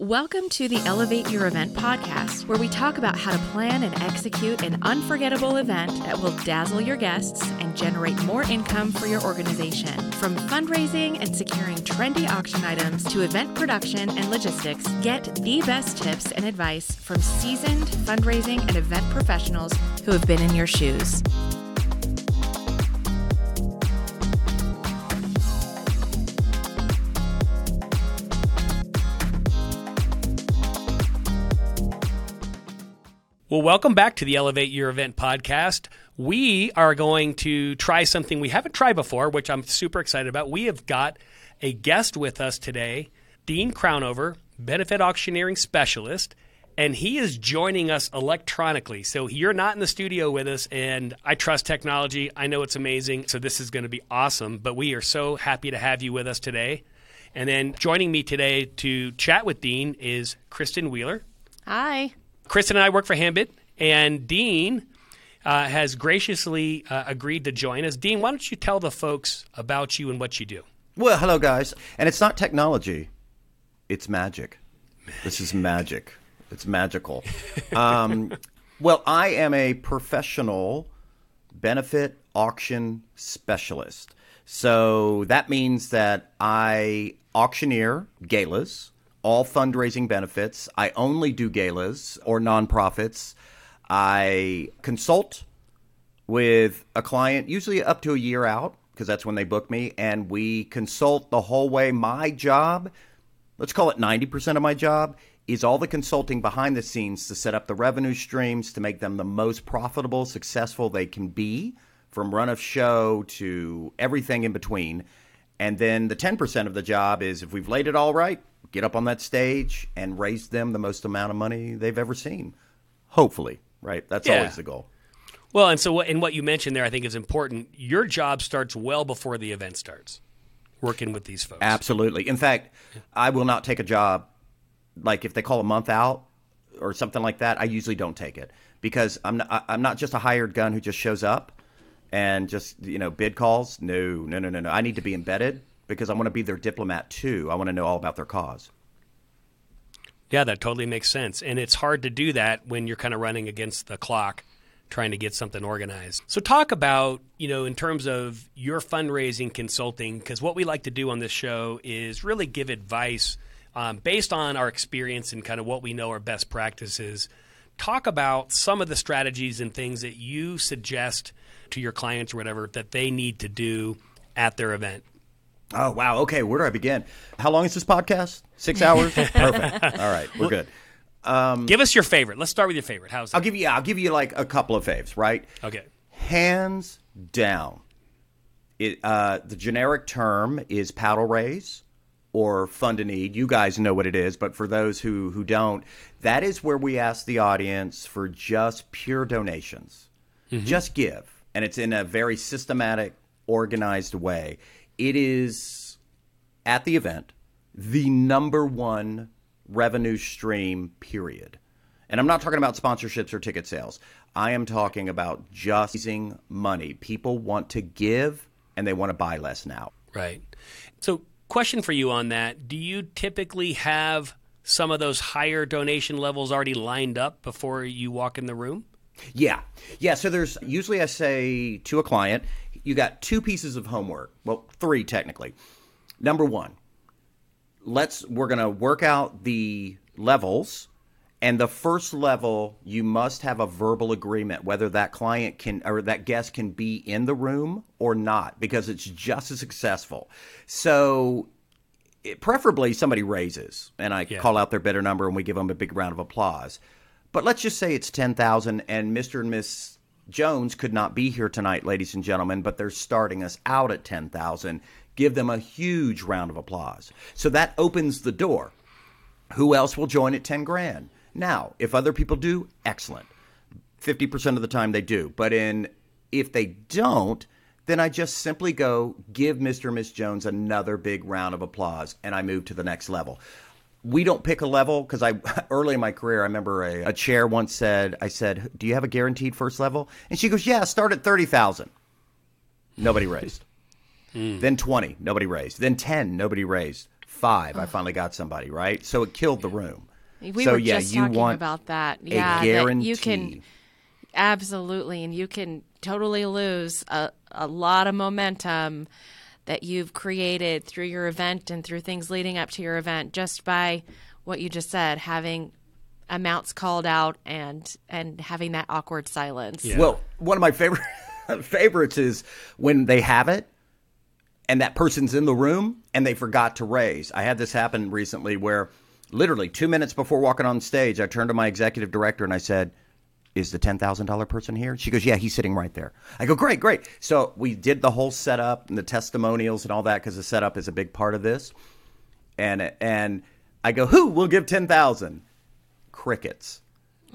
Welcome to the Elevate Your Event podcast, where we talk about how to plan and execute an unforgettable event that will dazzle your guests and generate more income for your organization. From fundraising and securing trendy auction items to event production and logistics, get the best tips and advice from seasoned fundraising and event professionals who have been in your shoes. Well, welcome back to the Elevate Your Event podcast. We are going to try something we haven't tried before, which I'm super excited about. We have got a guest with us today, Dean Crownover, benefit auctioneering specialist, and he is joining us electronically. So you're not in the studio with us, and I trust technology. I know it's amazing. So this is going to be awesome. But we are so happy to have you with us today. And then joining me today to chat with Dean is Kristen Wheeler. Hi. Kristen and I work for Handbid, and Dean uh, has graciously uh, agreed to join us. Dean, why don't you tell the folks about you and what you do? Well, hello, guys. And it's not technology, it's magic. This is magic. It's magical. Um, well, I am a professional benefit auction specialist. So that means that I auctioneer galas all fundraising benefits. I only do galas or nonprofits. I consult with a client, usually up to a year out, because that's when they book me, and we consult the whole way. My job, let's call it 90% of my job, is all the consulting behind the scenes to set up the revenue streams to make them the most profitable, successful they can be, from run of show to everything in between. And then the 10% of the job is if we've laid it all right, get up on that stage and raise them the most amount of money they've ever seen. Hopefully, right? That's Yeah. always the goal. Well, and so what, and what you mentioned there, I think is important. Your job starts well before the event starts, working with these folks. Absolutely. In fact, I will not take a job like if they call a month out or something like that. I usually don't take it because I'm not, I'm not just a hired gun who just shows up and just you know bid calls. No, no, no, no, no. I need to be embedded because I want to be their diplomat too. I want to know all about their cause. Yeah, that totally makes sense. And it's hard to do that when you're kind of running against the clock trying to get something organized. So talk about, you know, in terms of your fundraising consulting because what we like to do on this show is really give advice um, based on our experience and kind of what we know are best practices. Talk about some of the strategies and things that you suggest to your clients or whatever that they need to do at their event. Oh wow. Okay, where do I begin? How long is this podcast? Six hours. Perfect. All right, we're good. Give us your favorite. Let's start with your favorite. How's that? I'll give you. I'll give you like a couple of faves. Right. Okay. hands down, it, uh, the generic term is paddle raise or fund a need. You guys know what it is, but for those who, who don't, that is where we ask the audience for just pure donations. Just give. And it's in a very systematic, organized way. It is at the event the number one revenue stream, period. And I'm not talking about sponsorships or ticket sales. I am talking about just using money. People want to give and they want to buy less now. Right. So, question for you on that: Do you typically have some of those higher donation levels already lined up before you walk in the room? Yeah. Yeah. So there's usually I say to a client, you got two pieces of homework. Well, three technically. Number one, let's we're gonna work out the levels. And the first level, you must have a verbal agreement whether that client can or that guest can be in the room or not, because it's just as successful. So it, preferably somebody raises and I Yeah. call out their better number and we give them a big round of applause. But let's just say it's 10,000 and Mr. and Miss Jones could not be here tonight, ladies and gentlemen, but they're starting us out at 10,000. Give them a huge round of applause. So that opens the door. Who else will join at 10 grand? Now, if other people do, excellent. 50% of the time they do. But in if they don't, then I just simply go give Mr. and Miss Jones another big round of applause and I move to the next level. We don't pick a level because I early in my career I remember a, a chair once said I said, "Do you have a guaranteed first level?" And she goes, "Yeah, start at 30,000." Nobody raised. Hmm. Then 20, nobody raised. Then 10, nobody raised. five, I finally got somebody right. So it killed the room. We so were yeah, just you talking want about that. Yeah, that guarantee. you can absolutely, and you can totally lose a, a lot of momentum that you've created through your event and through things leading up to your event just by what you just said, having amounts called out and and having that awkward silence. Yeah. Well, one of my favorite favorites is when they have it and that person's in the room and they forgot to raise. I had this happen recently where literally 2 minutes before walking on stage, I turned to my executive director and I said, "Is the $10,000 person here?" She goes, "Yeah, he's sitting right there." I go, "Great, great." So, we did the whole setup and the testimonials and all that cuz the setup is a big part of this. And and I go, "Who will give 10,000?" Crickets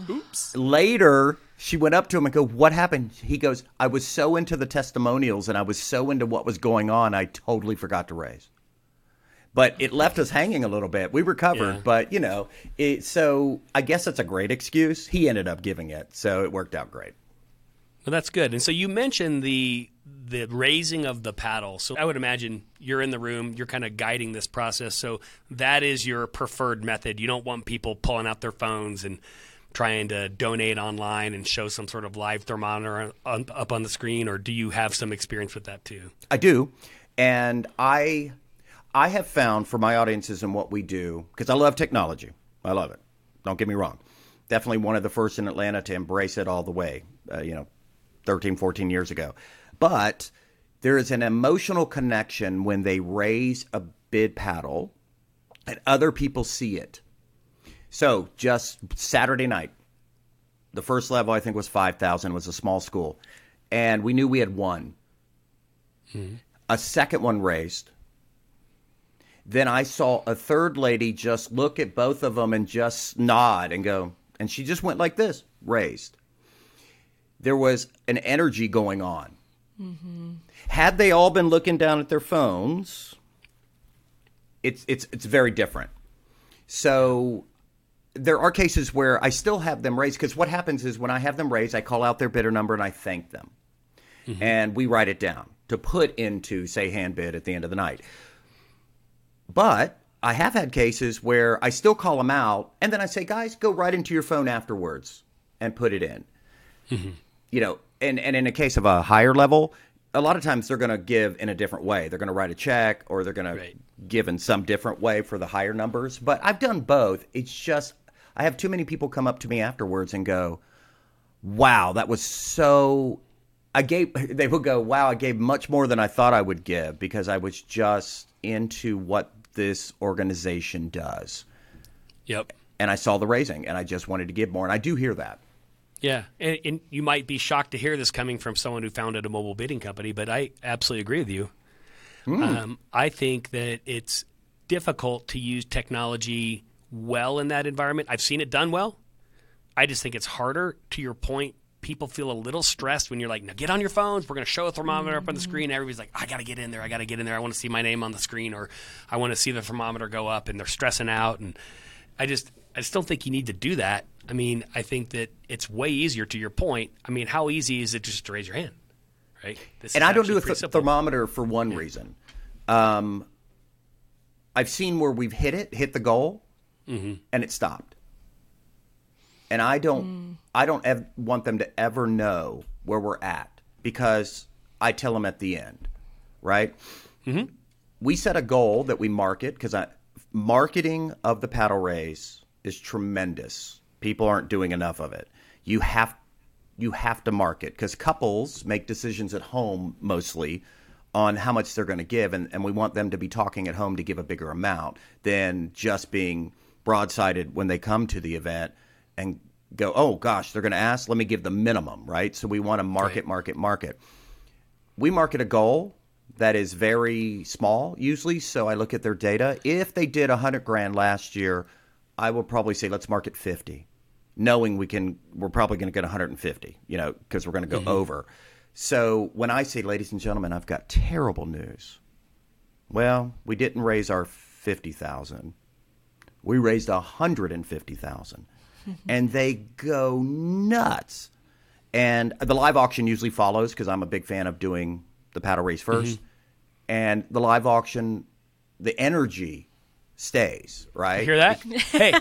Oops. later she went up to him and go what happened he goes i was so into the testimonials and i was so into what was going on i totally forgot to raise but it left us hanging a little bit we recovered Yeah. but you know it, so i guess that's a great excuse he ended up giving it so it worked out great Well, that's good. And so you mentioned the the raising of the paddle. So I would imagine you're in the room, you're kind of guiding this process. So that is your preferred method. You don't want people pulling out their phones and trying to donate online and show some sort of live thermometer on, up on the screen, or do you have some experience with that too? I do, and I I have found for my audiences and what we do because I love technology. I love it. Don't get me wrong. Definitely one of the first in Atlanta to embrace it all the way. Uh, you know, 13, 14 years ago. But there is an emotional connection when they raise a bid paddle and other people see it. So just Saturday night, the first level I think was 5,000 was a small school. And we knew we had one. A second one raised. Then I saw a third lady just look at both of them and just nod and go, and she just went like this, raised. There was an energy going on. Mm-hmm. Had they all been looking down at their phones, it's it's it's very different. So there are cases where I still have them raised because what happens is when I have them raised, I call out their bidder number and I thank them, mm-hmm. and we write it down to put into say Handbid at the end of the night. But I have had cases where I still call them out and then I say, guys, go right into your phone afterwards and put it in. Mm-hmm. You know, and, and in a case of a higher level, a lot of times they're going to give in a different way. They're going to write a check or they're going Right. to give in some different way for the higher numbers. But I've done both. It's just, I have too many people come up to me afterwards and go, wow, that was so. I gave, they would go, wow, I gave much more than I thought I would give because I was just into what this organization does. Yep. And I saw the raising and I just wanted to give more. And I do hear that. Yeah, and, and you might be shocked to hear this coming from someone who founded a mobile bidding company, but I absolutely agree with you. Um, I think that it's difficult to use technology well in that environment. I've seen it done well. I just think it's harder. To your point, people feel a little stressed when you're like, "Now get on your phones. We're going to show a thermometer up on the screen." Everybody's like, "I got to get in there. I got to get in there. I want to see my name on the screen, or I want to see the thermometer go up." And they're stressing out, and I just, I just don't think you need to do that. I mean, I think that it's way easier. To your point, I mean, how easy is it just to raise your hand, right? This and I don't do a th- thermometer for one reason. Um, I've seen where we've hit it, hit the goal, Mm-hmm. and it stopped. And I don't, I don't ev- want them to ever know where we're at because I tell them at the end, right? Mm-hmm. We set a goal that we market because marketing of the paddle raise is tremendous. People aren't doing enough of it. You have you have to market because couples make decisions at home mostly on how much they're going to give and, and we want them to be talking at home to give a bigger amount than just being broadsided when they come to the event and go oh gosh they're going to ask? Let me give the minimum right? So we want to market Right. market market. We market a goal that is very small usually so i look at their data. If they did 100 grand last year i will probably say let's market 50 knowing we can we're probably going to get 150 you know because we're going to go mm-hmm. over. So when i say ladies and gentlemen i've got terrible news well we didn't raise our 50000 we raised 150000 and they go nuts and the live auction usually follows because i'm a big fan of doing the paddle raise mm-hmm. 1st and the live auction the energy stays, right? You hear that? hey,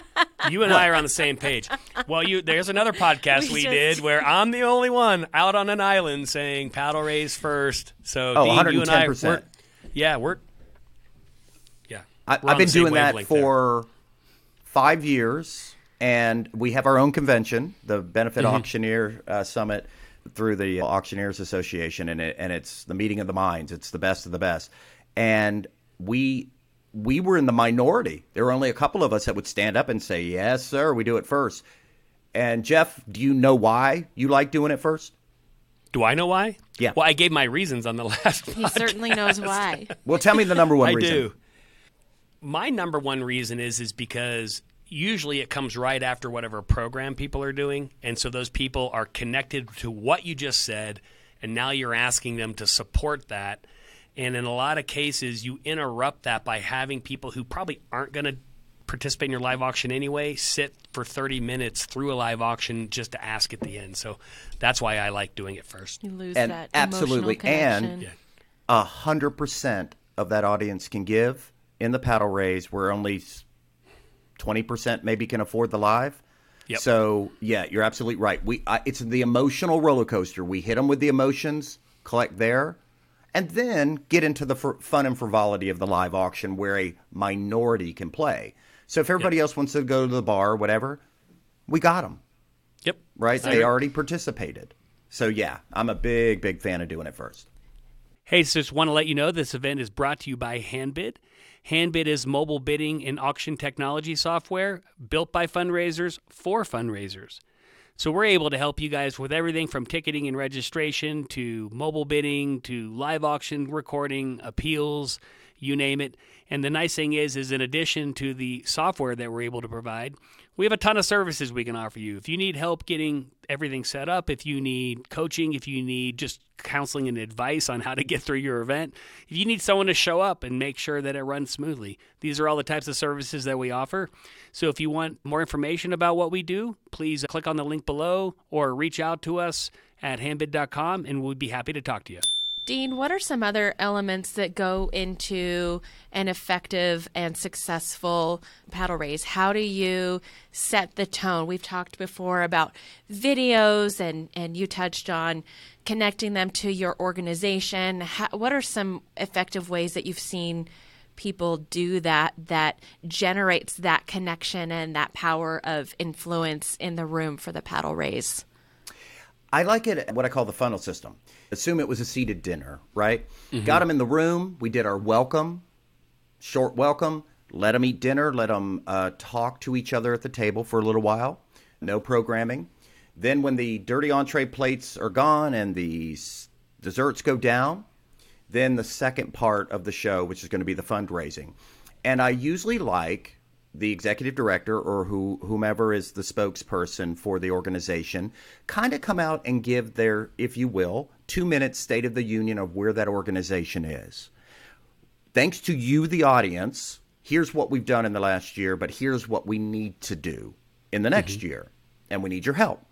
you and I are on the same page. Well, you there's another podcast we, We just- did where I'm the only one out on an island saying paddle raise first. So Oh, Dean, you and I, 110%. we're, yeah, we're yeah. I, we're I've been doing that wavelength there. for five years, and we have our own convention, the Benefit Mm-hmm. Auctioneer uh, Summit, through the Auctioneers Association, and it, and it's the meeting of the minds. It's the best of the best, and we we were in the minority. There were only a couple of us that would stand up and say, "Yes, sir, we do it first. And Jeff, do you know why you like doing it first? Do I know why? Yeah. Well, I gave my reasons on the last He certainly knows why. Well, tell me the number one I reason. do. My number one reason is is because usually it comes right after whatever program people are doing, and so those people are connected to what you just said, and now you're asking them to support that. And in a lot of cases, you interrupt that by having people who probably aren't going to participate in your live auction anyway sit for 30 minutes through a live auction just to ask at the end. So that's why I like doing it first. You lose And that absolutely, emotional and- connection. Yeah. a hundred percent of that audience can give in the paddle raise where only twenty percent maybe can afford the live. Yep. So yeah, you're absolutely right. We I, it's the emotional roller coaster. We hit them with the emotions, collect there, and then get into the fun and frivolity of the live auction where a minority can play. So if everybody else wants to go to the bar or whatever, we got them Yep. right. They already participated. So yeah, I'm a big big fan of doing it first. Hey, so just want to let you know this event is brought to you by Handbid. Handbid is mobile bidding and auction technology software built by fundraisers for fundraisers. So we're able to help you guys with everything from ticketing and registration to mobile bidding to live auction recording, appeals, you name it. And the nice thing is is in addition to the software that we're able to provide, we have a ton of services we can offer you. If you need help getting everything set up, if you need coaching, if you need just counseling and advice on how to get through your event, if you need someone to show up and make sure that it runs smoothly, these are all the types of services that we offer. So if you want more information about what we do, please click on the link below or reach out to us at handbid.com and we'd be happy to talk to you. Dean, what are some other elements that go into an effective and successful paddle raise? How do you set the tone? We've talked before about videos, and, and you touched on connecting them to your organization. How, what are some effective ways that you've seen people do that that generates that connection and that power of influence in the room for the paddle raise? I like it what I call the funnel system. Assume it was a seated dinner, right? Got them in the room. We did our welcome, short welcome. Let them eat dinner. Let them uh, talk to each other at the table for a little while. No programming. Then, when the dirty entree plates are gone and the s- desserts go down, then the second part of the show, which is going to be the fundraising. And I usually like the executive director or who, whomever is the spokesperson for the organization kind of come out and give their, if you will, two minutes state of the union of where that organization is. Thanks to you, the audience, here's what we've done in the last year, but here's what we need to do in the next mm-hmm. year. And we need your help.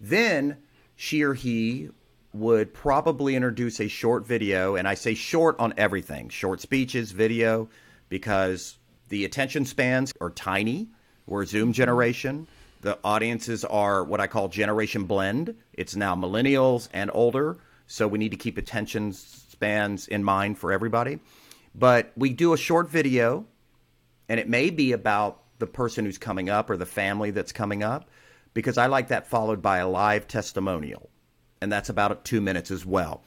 Then she or he would probably introduce a short video, and I say short on everything short speeches, video, because the attention spans are tiny. We're a Zoom mm-hmm. generation. The audiences are what I call generation blend. It's now millennials and older, so we need to keep attention spans in mind for everybody. But we do a short video, and it may be about the person who's coming up or the family that's coming up because I like that followed by a live testimonial. And that's about two minutes as well.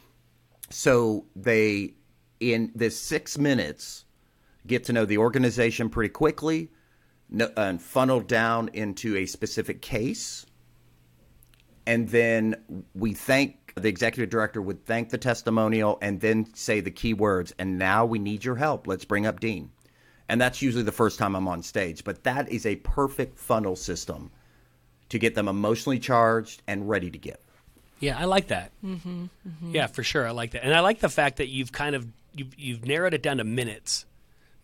So they, in this six minutes, get to know the organization pretty quickly and funnel down into a specific case. And then we thank the executive director would thank the testimonial and then say the key words. And now we need your help. Let's bring up Dean. And that's usually the first time I'm on stage. But that is a perfect funnel system to get them emotionally charged and ready to give. Yeah, I like that. Mm-hmm, Yeah, for sure, I like that, and I like the fact that you've kind of you've, you've narrowed it down to minutes,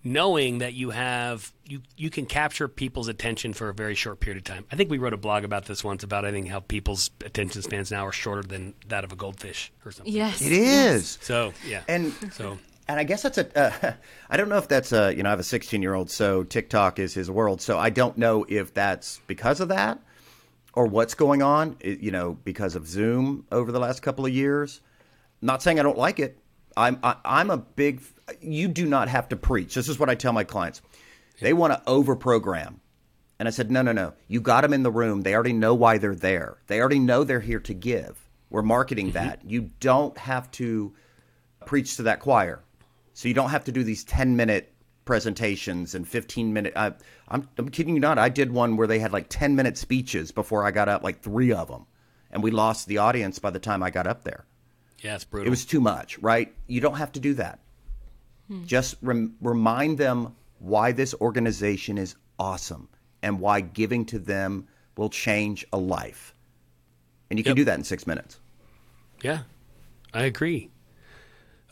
knowing that you have you you can capture people's attention for a very short period of time. I think we wrote a blog about this once about I think how people's attention spans now are shorter than that of a goldfish or something. Yes. It is. So yeah, And so and I guess that's a. Uh, I don't know if that's a. You know, I have a 16 year old, so TikTok is his world. So I don't know if that's because of that, or what's going on. You know, because of Zoom over the last couple of years. Not saying I don't like it. I'm I, am i am a big. You do not have to preach. This is what I tell my clients. They want to over program. And I said, no, no, no. You got them in the room. They already know why they're there. They already know they're here to give. We're marketing mm-hmm. that. You don't have to preach to that choir. So you don't have to do these 10 minute presentations and 15 minute. I, I'm, I'm kidding you not. I did one where they had like 10 minute speeches before I got up, like three of them. And we lost the audience by the time I got up there. Yeah, it's brutal. It was too much, right? You don't have to do that. Hmm. Just rem- remind them why this organization is awesome and why giving to them will change a life. And you can do that in six minutes. Yeah, I agree.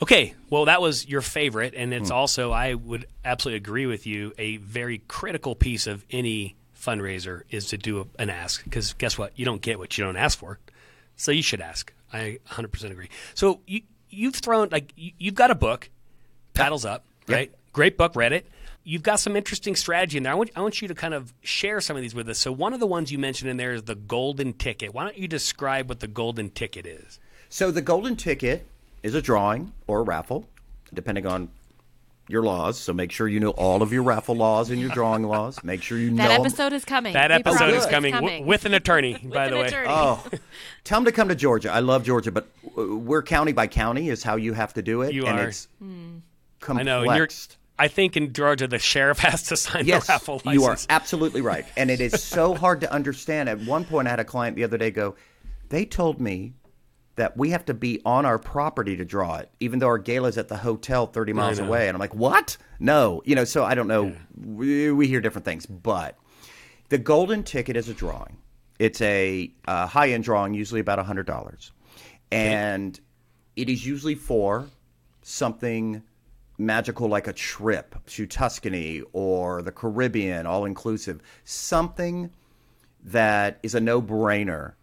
Okay, well, that was your favorite, and it's hmm. also, I would absolutely agree with you, a very critical piece of any fundraiser is to do a, an ask. Because guess what? You don't get what you don't ask for. So you should ask. I 100% agree. So you, you've thrown, like, you, have got a book, Paddles Up, right? Yep. Great book, read it you've got some interesting strategy in there. I want, I want you to kind of share some of these with us. So, one of the ones you mentioned in there is the golden ticket. Why don't you describe what the golden ticket is? So, the golden ticket is a drawing or a raffle, depending on your laws. So make sure you know all of your raffle laws and your drawing laws. Make sure you know that episode them. is coming. That episode is coming, coming. W- with an attorney, by the way. Attorney. Oh, tell them to come to Georgia. I love Georgia, but uh, we're county by county is how you have to do it. You and are. It's complex. I know. And you're, I think in Georgia the sheriff has to sign yes, the raffle license. You are absolutely right. And it is so hard to understand. At one point I had a client the other day go, they told me that we have to be on our property to draw it, even though our gala is at the hotel 30 miles away. And I'm like, what? No. You know, so I don't know. Yeah. We, we, hear different things. But the golden ticket is a drawing. It's a uh, high end drawing, usually about $100. And okay. it is usually for something magical like a trip to Tuscany or the Caribbean, all inclusive. Something that is a no brainer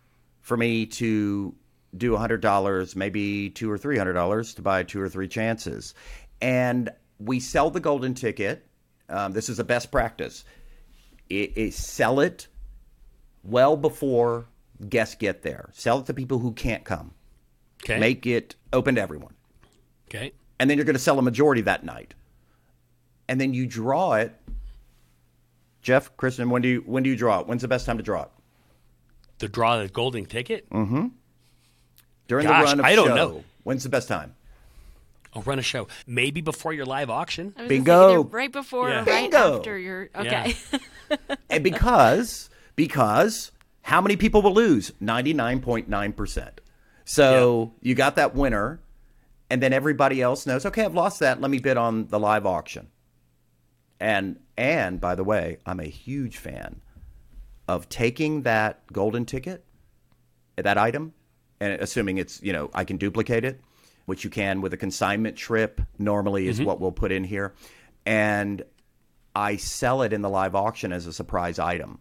for me to do $100, maybe two or $300 to buy two or three chances. And we sell the golden ticket. Um, this is a best practice. It, it, sell it well before guests get there. Sell it to people who can't come. Okay. Make it open to everyone. Okay and then you're going to sell a majority that night. And then you draw it. Jeff, Kristen, when do you when do you draw it? When's the best time to draw it? To draw the golden ticket? Mm-hmm. During Gosh, the run of I don't show. know. When's the best time? I'll run a show. Maybe before your live auction. Bingo. Right before yeah. or right Bingo. after your okay. Yeah. and because because how many people will lose? Ninety nine point nine percent. So you got that winner and then everybody else knows, okay, I've lost that. Let me bid on the live auction. And and by the way, I'm a huge fan of taking that golden ticket, that item, and assuming it's you know I can duplicate it, which you can with a consignment trip. Normally is mm-hmm. what we'll put in here, and I sell it in the live auction as a surprise item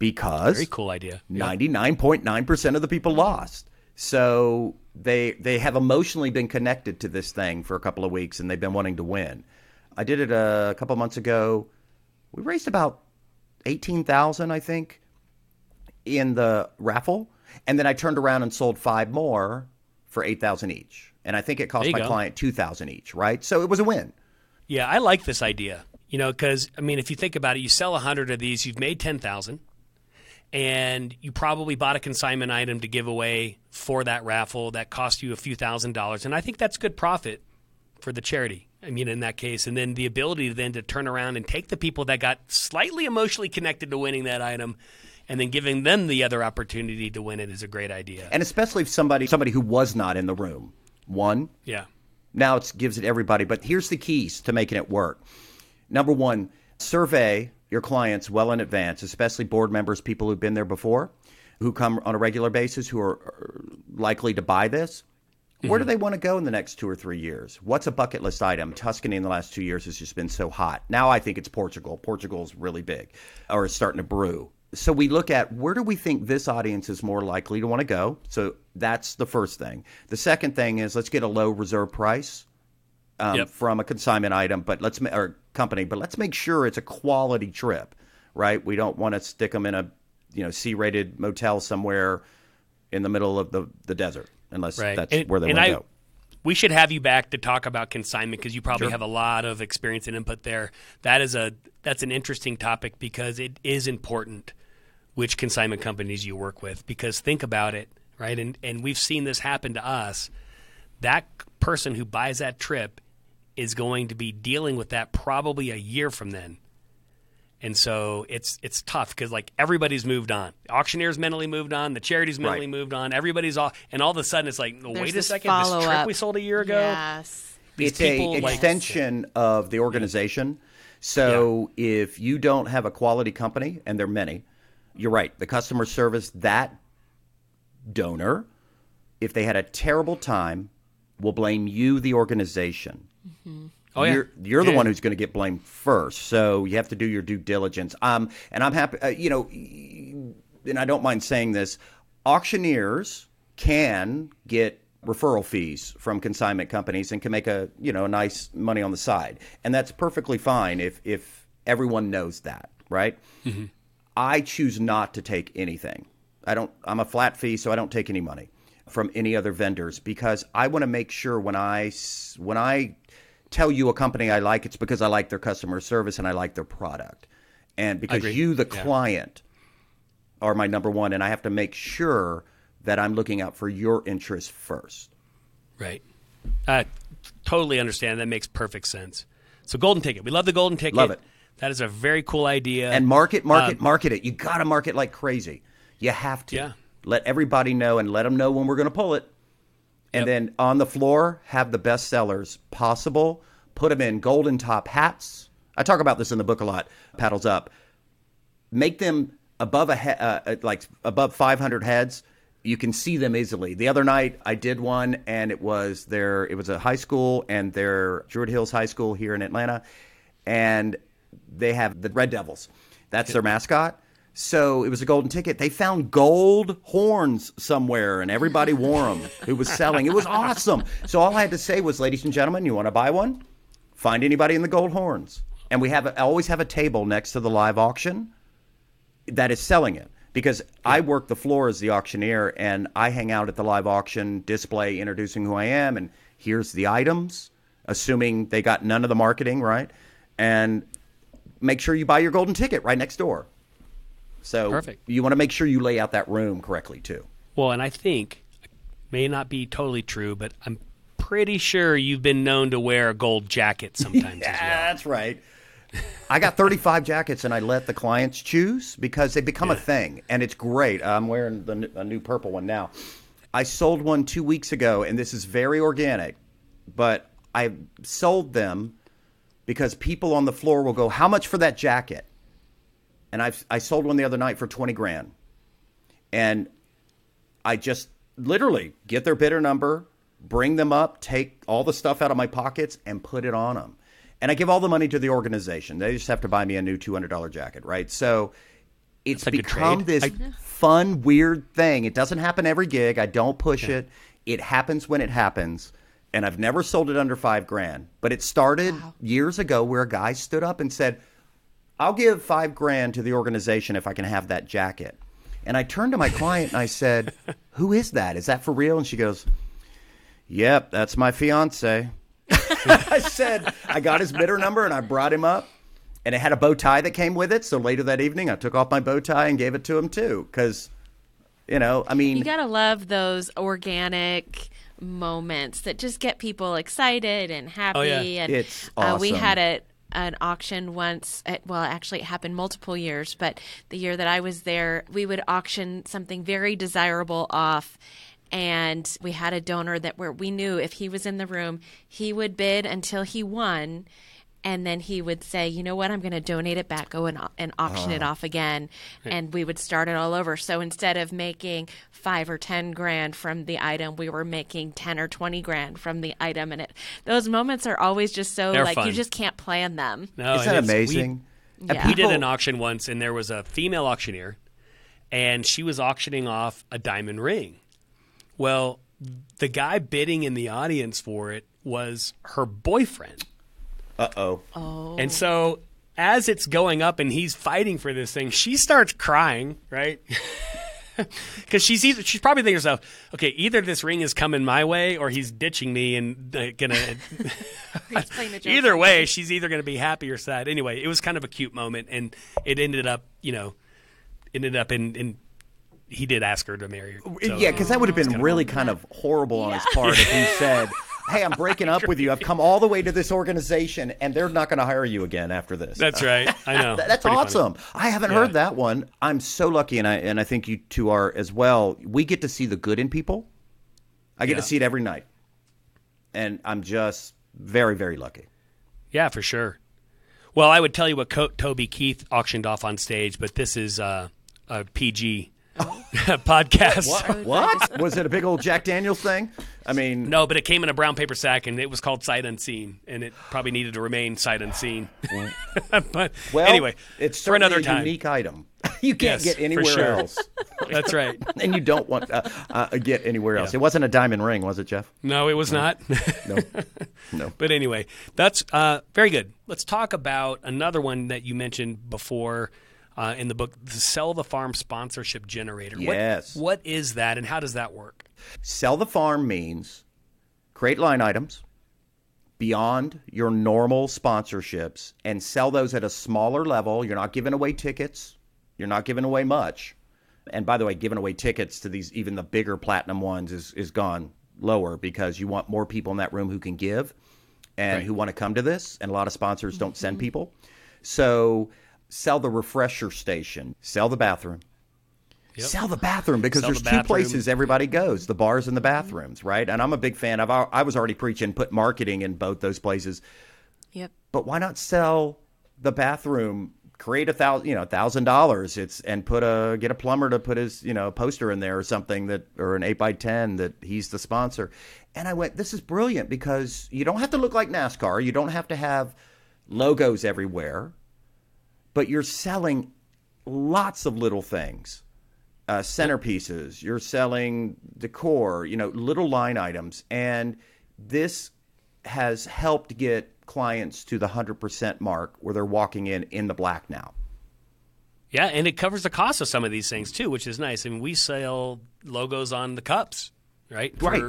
because very cool idea. Ninety nine point nine percent of the people lost. So they they have emotionally been connected to this thing for a couple of weeks, and they've been wanting to win. I did it a, couple months ago. We raised about eighteen thousand, I think, in the raffle, and then I turned around and sold five more for eight thousand each, and I think it cost my go. client two thousand each. Right, so it was a win. Yeah, I like this idea. You know, because I mean, if you think about it, you sell a hundred of these, you've made ten thousand and you probably bought a consignment item to give away for that raffle that cost you a few thousand dollars. And I think that's good profit for the charity. I mean, in that case, and then the ability then to turn around and take the people that got slightly emotionally connected to winning that item and then giving them the other opportunity to win it is a great idea. And especially if somebody somebody who was not in the room won. Yeah. Now it gives it everybody. But here's the keys to making it work. Number one, survey your clients well in advance, especially board members, people who've been there before, who come on a regular basis, who are likely to buy this. Where mm-hmm. do they want to go in the next two or three years? What's a bucket list item? Tuscany in the last two years has just been so hot. Now I think it's Portugal. Portugal's really big or is starting to brew. So we look at where do we think this audience is more likely to want to go? So that's the first thing. The second thing is let's get a low reserve price um, Yep. from a consignment item, but let's or company, but let's make sure it's a quality trip, right? We don't want to stick them in a you know C-rated motel somewhere in the middle of the the desert, unless Right. that's And- where they want to go. We should have you back to talk about consignment because you probably have a lot of experience and input there. That is a that's an interesting topic because it is important which consignment companies you work with because think about it, right? And and we've seen this happen to us. That person who buys that trip is going to be dealing with that probably a year from then. And so it's it's tough because like everybody's moved on. Auctioneers mentally moved on. The charities mentally Right. moved on. Everybody's all, and all of a sudden it's like, There's wait a this second, this trip follow-up. we sold a year ago. Yes. These it's people, a like- extension of the organization. So if you don't have a quality company, and there are many, you're right. The customer service that donor, if they had a terrible time, will blame you, the organization. Oh yeah, You're, you're the one who's going to get blamed first. So you have to do your due diligence. Um, and I'm happy, uh, you know, and I don't mind saying this auctioneers can get referral fees from consignment companies and can make a, you know, nice money on the side. And that's perfectly fine if, if everyone knows that, right? I choose not to take anything. I don't. I'm a flat fee, so I don't take any money from any other vendors because I want to make sure when I when I tell you a company I like, it's because I like their customer service and I like their product, and because you, the Yeah. client, are my number one, and I have to make sure that I'm looking out for your interests first. Right. I totally understand. That makes perfect sense. So golden ticket. We love the golden ticket. Love it. That is a very cool idea. And market, market, market it. You got to market like crazy. You have to. Yeah. Let everybody know and let them know when we're going to pull it. And Yep. then on the floor, have the best sellers possible. Put them in golden top hats. I talk about this in the book a lot. Paddles up. Make them above a he- uh, uh, like above 500 heads. You can see them easily. The other night I did one, and it was their it was a high school and their Druid Hills High School here in Atlanta, and they have the Red Devils. That's their mascot. So it was a golden ticket. They found gold horns somewhere, and everybody wore them. Who was selling? It was awesome. So all I had to say was, "Ladies and gentlemen, you want to buy one? Find anybody in the gold horns." And we have I always have a table next to the live auction that is selling it because I work the floor as the auctioneer and I hang out at the live auction display introducing who I am and here's the items assuming they got none of the marketing right and make sure you buy your golden ticket right next door so Perfect. you want to make sure you lay out that room correctly too well, and I think may not be totally true, but I'm pretty sure you've been known to wear a gold jacket sometimes as well. that's right I got 35 jackets and I let the clients choose because they become a thing and it's great. I'm wearing the, a new purple one now. I sold one two weeks ago and this is very organic, but I sold them because people on the floor will go, How much for that jacket? And I've, I sold one the other night for 20 grand. And I just literally get their bidder number, bring them up, take all the stuff out of my pockets, and put it on them. And I give all the money to the organization. They just have to buy me a new two hundred dollar jacket, right? So it's a become this I- fun, weird thing. It doesn't happen every gig. I don't push it. It happens when it happens. And I've never sold it under five grand. But it started years ago where a guy stood up and said, I'll give five grand to the organization if I can have that jacket. And I turned to my client and I said, Who is that? Is that for real? And she goes, Yep, that's my fiance. I said, I got his bidder number and I brought him up. And it had a bow tie that came with it. So later that evening, I took off my bow tie and gave it to him too. Because, you know, I mean, You gotta love those organic moments that just get people excited and happy. Oh, yeah. And It's uh, we had a an auction once. At, well, actually, it happened multiple years, but the year that I was there, we would auction something very desirable off. And we had a donor that where we knew if he was in the room, he would bid until he won, and then he would say, "You know what? I'm going to donate it back, go and, and auction it uh-huh. off again," and we would start it all over. So instead of making five or ten grand from the item, we were making ten or twenty grand from the item, and it those moments are always just so They're like fun. you just can't plan them. No, isn't and that it's- we- amazing? Yeah. we did an auction once and there was a female auctioneer and she was auctioning off a diamond ring well the guy bidding in the audience for it was her boyfriend. Uh oh. Oh. And so as it's going up and he's fighting for this thing, she starts crying, right? Because she's either, she's probably thinking herself, okay, either this ring is coming my way or he's ditching me and uh, gonna. He's the joke either on way, she's either gonna be happy or sad. Anyway, it was kind of a cute moment, and it ended up, you know, ended up in. in he did ask her to marry her. So- yeah, because that would have been really kind of horrible on his part if he said, "Hey, I'm breaking up with you. I've come all the way to this organization, and they're not going to hire you again after this." That's right. I know. Th- That's Pretty funny. awesome. I haven't Yeah. heard that one. I'm so lucky, and I and I think you two are as well. We get to see the good in people. I get Yeah. to see it every night, and I'm just very, very lucky. Yeah, for sure. Well, I would tell you what Co- Toby Keith auctioned off on stage, but this is uh, a PG podcast. What? what? Was it a big old Jack Daniels thing? I mean, No, but it came in a brown paper sack, and it was called Sight Unseen, and it probably needed to remain Sight Unseen. but well, anyway, it's for another a time. unique item. you can't Yes, get anywhere sure. else, That's right. and you don't want uh, uh, get anywhere else. Yeah. It wasn't a diamond ring, was it, Jeff? No, it was not. No, no. But anyway, that's uh, very good. Let's talk about another one that you mentioned before uh, in the book, the Sell the Farm Sponsorship Generator. What- Yes. what is that, and how does that work? Sell the farm means create line items beyond your normal sponsorships and sell those at a smaller level. You're not giving away tickets. You're not giving away much. And by the way, giving away tickets to these even the bigger platinum ones is is gone lower because you want more people in that room who can give and Right. who want to come to this. And a lot of sponsors don't send mm-hmm. people. So sell the refresher station, sell the bathroom. Sell the bathroom because Sell there's the two places everybody goes: the bars and the bathrooms, right? And I'm a big fan. I've I was already preaching put marketing in both those places, Yep. but why not sell the bathroom? Create a thousand, you know, thousand dollars. It's and put a get a plumber to put his, you know, poster in there or something that or an eight by ten that he's the sponsor. And I went, this is brilliant because you don't have to look like NASCAR. You don't have to have logos everywhere, but you're selling lots of little things uh, centerpieces. You're selling decor, you know, little line items, and this has helped get clients to the hundred percent mark where they're walking in in the black now. Yeah, and it covers the cost of some of these things too, which is nice. I mean, we sell logos on the cups, right? Right.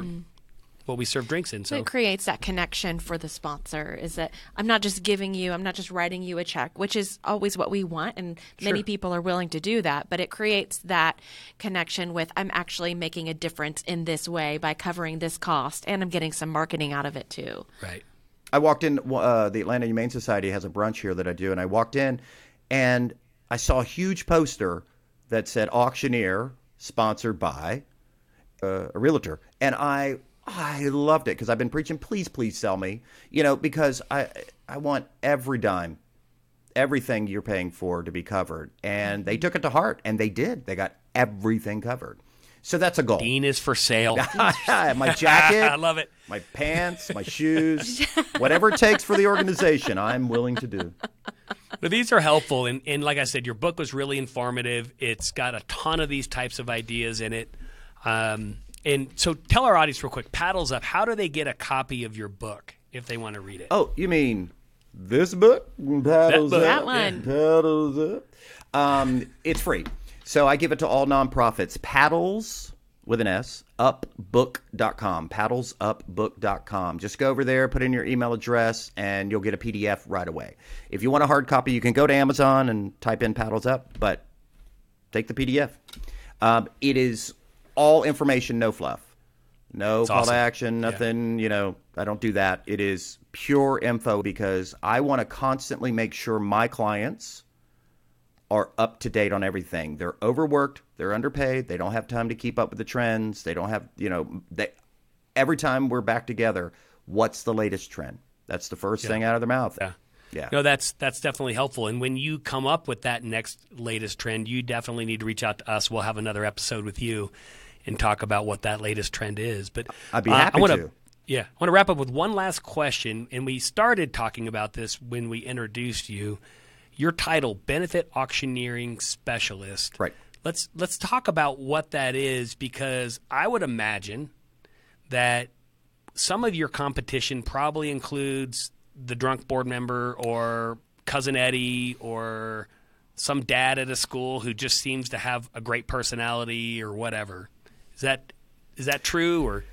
For what we serve drinks in. So So it creates that connection for the sponsor is that I'm not just giving you, I'm not just writing you a check, which is always what we want. And many people are willing to do that. But it creates that connection with I'm actually making a difference in this way by covering this cost and I'm getting some marketing out of it too. right. I walked in. Uh, the Atlanta Humane Society has a brunch here that I do, and I walked in, and I saw a huge poster that said "Auctioneer," sponsored by uh, a realtor, and I I loved it because I've been preaching, please, please sell me, you know, because I I want every dime, everything you're paying for to be covered, and they took it to heart, and they did. They got everything covered. So that's a goal. Dean is for sale. my jacket, I love it. my pants, my shoes, whatever it takes for the organization, I'm willing to do. But these are helpful, and, and like I said, your book was really informative. It's got a ton of these types of ideas in it. Um, and so, tell our audience real quick, paddles up. How do they get a copy of your book if they want to read it? Oh, you mean this book? Paddles book. up. That one. Paddles up. Um, it's free. So I give it to all nonprofits. Paddles with an S, upbook.com. Paddlesupbook.com. Just go over there, put in your email address, and you'll get a PDF right away. If you want a hard copy, you can go to Amazon and type in Paddles Up, but take the PDF. Um, it is all information, no fluff. No call awesome. to action, nothing, you know, I don't do that. It is pure info because I want to constantly make sure my clients are up to date on everything. They're overworked, they're underpaid, they don't have time to keep up with the trends, they don't have, you know, they every time we're back together, what's the latest trend? That's the first thing out of their mouth. Yeah. Yeah. No, that's that's definitely helpful. And when you come up with that next latest trend, you definitely need to reach out to us. We'll have another episode with you and talk about what that latest trend is. But I'd be uh, happy I wanna, to. Yeah, I want to wrap up with one last question. And we started talking about this when we introduced you. Your title, benefit auctioneering specialist. Right. Let's let's talk about what that is because I would imagine that some of your competition probably includes the drunk board member or cousin Eddie or some dad at a school who just seems to have a great personality or whatever. Is that is that true or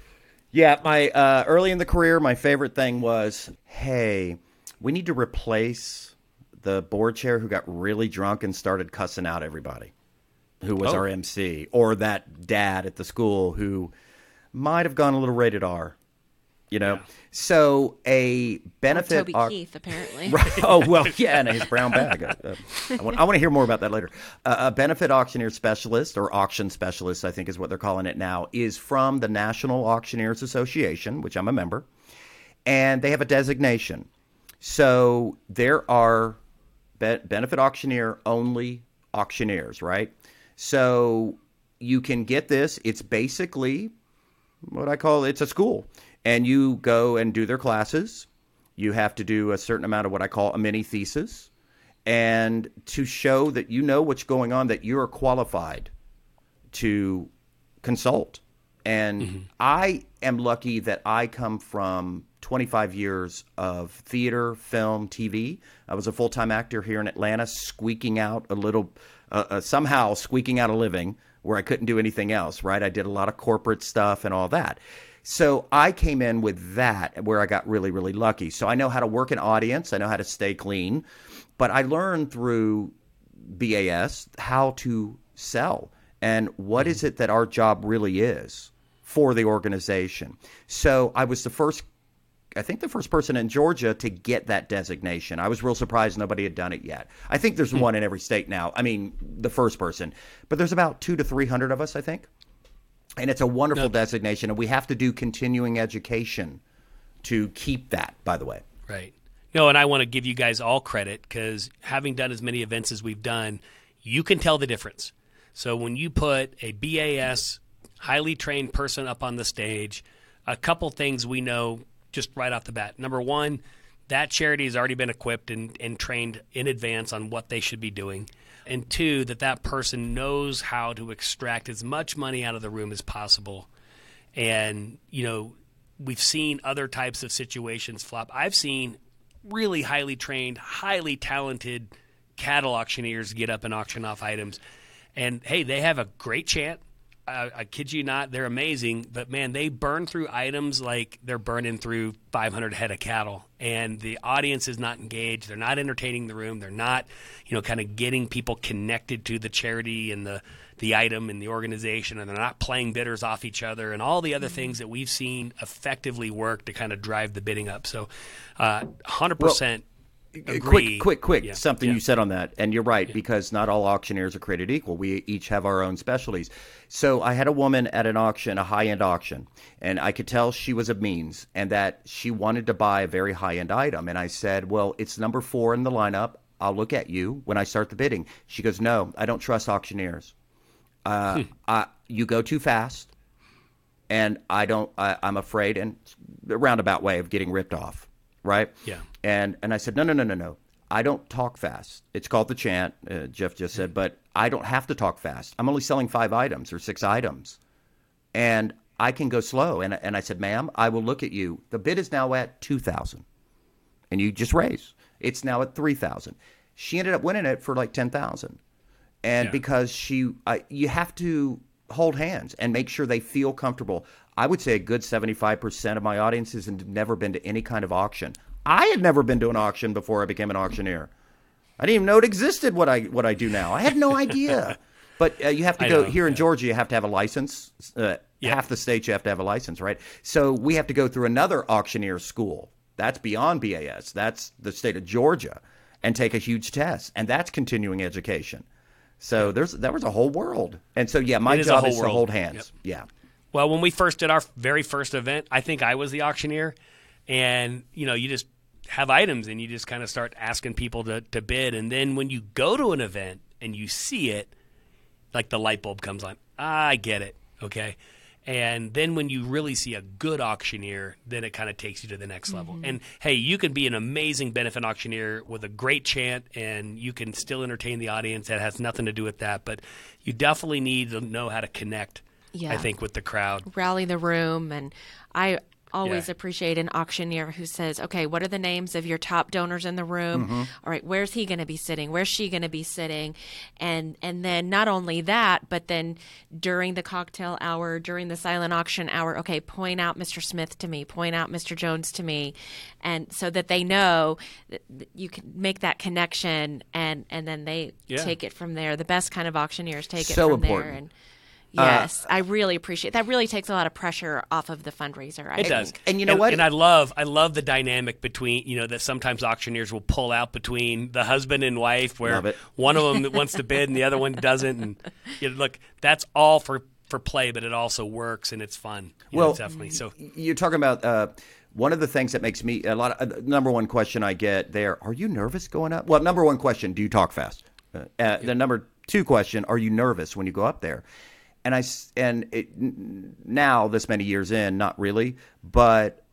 Yeah, my uh, early in the career, my favorite thing was, hey, we need to replace the board chair who got really drunk and started cussing out everybody, who was Oh. our MC, or that dad at the school who might have gone a little rated R. You know, so a benefit. Toby au- Keith, apparently. Right. Oh well, yeah, and his brown bag. Uh, uh, I, want, I want to hear more about that later. Uh, a benefit auctioneer specialist or auction specialist, I think is what they're calling it now, is from the National Auctioneers Association, which I'm a member, and they have a designation. So there are be- benefit auctioneer only auctioneers, right? So you can get this. It's basically what I call it's a school, and you go and do their classes. You have to do a certain amount of what I call a mini thesis, and to show that you know what's going on, that you're qualified to consult. And I am lucky that I come from 25 years of theater, film, TV. I was a full time actor here in Atlanta, squeaking out a little, uh, uh, somehow squeaking out a living where I couldn't do anything else, right? I did a lot of corporate stuff and all that. So I came in with that where I got really, really lucky. So I know how to work an audience, I know how to stay clean, but I learned through BAS how to sell and what is it that our job really is for the organization. So I was the first I think the first person in Georgia to get that designation. I was real surprised nobody had done it yet. I think there's hmm. one in every state now. I mean, the first person, but there's about two to three hundred of us, I think, and it's a wonderful designation. And we have to do continuing education to keep that. By the way, Right. No, and I want to give you guys all credit because having done as many events as we've done, you can tell the difference. So when you put a BAS highly trained person up on the stage, a couple things we know just right off the bat. Number one, that charity has already been equipped and, and trained in advance on what they should be doing. And two, that that person knows how to extract as much money out of the room as possible. And you know we've seen other types of situations flop. I've seen really highly trained highly talented cattle auctioneers get up and auction off items. And hey they have a great chant. I, I kid you not they're amazing. But man they burn through items like they're burning through 500 head of cattle and the audience is not engaged. They're not entertaining the room. They're not you know kind of getting people connected to the charity and the the item and the organization, and they're not playing bidders off each other, and all the other things that we've seen effectively work to kind of drive the bidding up. So, uh, hundred percent. quick, quick, quick. Yeah, Something yeah. you said on that, and you're right because not all auctioneers are created equal. We each have our own specialties. So I had a woman at an auction, a high-end auction, and I could tell she was of means and that she wanted to buy a very high-end item. And I said, "Well, it's number four in the lineup. I'll look at you when I start the bidding." She goes, "No, I don't trust auctioneers. Uh, I, you go too fast." and I don't. I, I'm afraid, and a roundabout way of getting ripped off, right? Yeah. And and I said, no, no, no, no, no. I don't talk fast. It's called the chant. Uh, Jeff just said, but I don't have to talk fast. I'm only selling five items or six items, and I can go slow. And and I said, ma'am, I will look at you. The bid is now at two thousand, and you just raise. It's now at three thousand. She ended up winning it for like ten thousand and Yeah. because she uh, you have to hold hands and make sure they feel comfortable i would say a good 75% of my audiences have never been to any kind of auction i had never been to an auction before i became an auctioneer. I didn't even know it existed what i what i do now. I had no idea. But uh, you have to I go know, here in georgia you have to have a license uh, Yeah. half the states you have to have a license right? So we have to go through another auctioneer school. That's beyond bas that's the state of georgia and take a huge test. And that's continuing education. So there's there was a whole world, and so yeah, my is job is to hold hands. Yeah, Well, when we first did our very first event, I think I was the auctioneer, and you know, you just have items and you just kind of start asking people to, to bid, and then when you go to an event and you see it, like the light bulb comes on. Ah, I get it. Okay. And then when you really see a good auctioneer, then it kind of takes you to the next level. And hey, you can be an amazing benefit auctioneer with a great chant and you can still entertain the audience. That has nothing to do with that. But you definitely need to know how to connect, Yeah. I think, with the crowd. rally the room and i always Yeah. appreciate an auctioneer who says, okay, what are the names of your top donors in the room? Mm-hmm. All right, where's he going to be sitting? Where's she going to be sitting? And and then not only that, but then during the cocktail hour, during the silent auction hour, okay, point out Mr. Smith to me, point out Mr. Jones to me, and so that they know that you can make that connection, and and then they Yeah. take it from there. The best kind of auctioneers take it So from there, and yes, I really appreciate that. Really takes a lot of pressure off of the fundraiser. I It does. And you know what? And I love, I love the dynamic between, you know, that sometimes auctioneers will pull out between the husband and wife, where one of them wants to bid and the other one doesn't. And you know, look, that's all for for play, but it also works and it's fun. You know, Well, definitely. So You're talking about uh, one of the things that makes me a lot. Of, uh, number one question I get there: Are you nervous going up? Well, number one question: Do you talk fast? Uh, uh, The number two question: Are you nervous when you go up there? And I s- and it, now this many years in, not really, but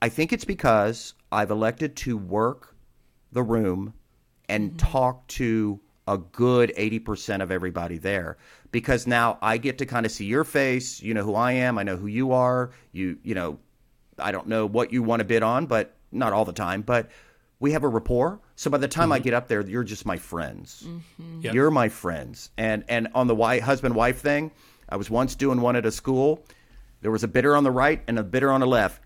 I think it's because I've elected to work the room and mm-hmm. talk to a good 80% of everybody there because now I get to kind of see your face, you know who I am, I know who you are, you you know I don't know what you want to bid on, but not all the time, but we have a rapport. So by the time I mm-hmm. get up there, you're just my friends. Mm-hmm. Yep. You're my friends. And and on the wife, husband wife thing, I was once doing one at a school. There was a bidder on the right and a bidder on the left,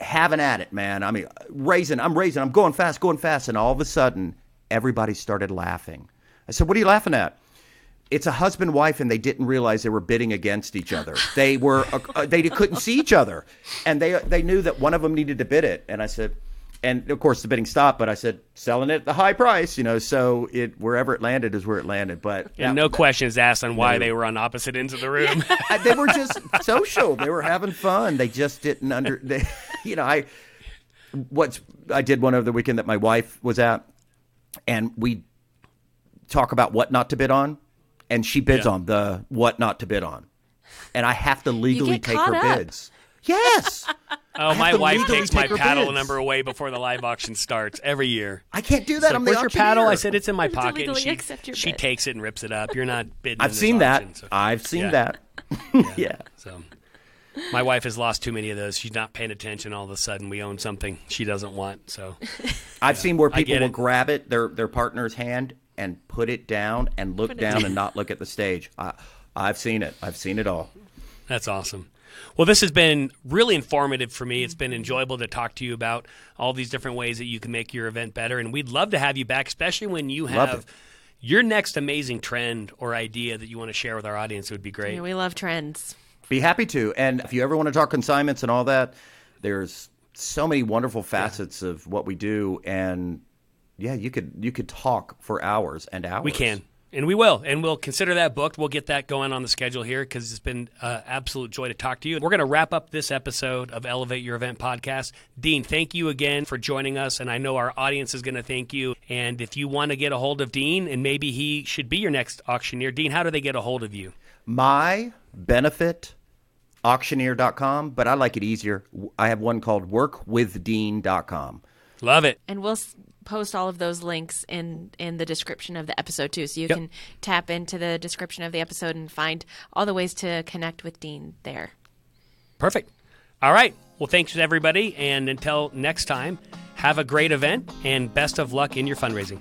having at it, man. I mean, raising, I'm raising, I'm going fast, going fast, and all of a sudden, everybody started laughing. I said, "What are you laughing at?" It's a husband wife, and they didn't realize they were bidding against each other. They were uh, they couldn't see each other, and they they knew that one of them needed to bid it. And I said, and of course the bidding stopped, but I said selling it at the high price, you know. So it wherever it landed is where it landed. But and no questions asked on why they were on opposite ends of the room. I- they were just social. They were having fun. They just didn't under. They, you know, I what's I did one over the weekend that my wife was at, and we talk about what not to bid on, and she bids Yeah. on the what not to bid on, and I have to legally take her up. bids. Yes, oh, my wife takes my take her paddle bids. number away before the live auction starts every year. I can't do that. Like, I'm the Where's your paddle? I said it's in my pocket. and she your she takes it and rips it up. You're not bidding. I've this seen that. auction, so- I've seen Yeah. that. yeah. So my wife has lost too many of those. She's not paying attention. All of a sudden, we own something she doesn't want. So I've seen where people will it. grab it, their their partner's hand, and put it down and look down and not look at the stage. I, I've seen it. I've seen it all. that's awesome. Well, this has been really informative for me. It's been enjoyable to talk to you about all these different ways that you can make your event better. And we'd love to have you back, especially when you have your next amazing trend or idea that you want to share with our audience. It would be great. Yeah, we love trends. Be happy to. And if you ever want to talk consignments and all that, there's so many wonderful facets of what we do. And yeah, you could you could talk for hours and hours. We can. And we will. And we'll consider that booked. We'll get that going on the schedule here because it's been uh, absolute joy to talk to you. We're going to wrap up this episode of Elevate Your Event podcast. Dean, thank you again for joining us. And I know our audience is going to thank you. And if you want to get a hold of Dean and maybe he should be your next auctioneer, Dean, how do they get a hold of you? My benefit auctioneer.com, but I like it easier. I have one called workwithdean.com. Love it. And we'll s- post all of those links in in the description of the episode too, so you Yep. can tap into the description of the episode and find all the ways to connect with Dean there. Perfect. All right. Well, thanks to everybody. And until next time, have a great event and best of luck in your fundraising.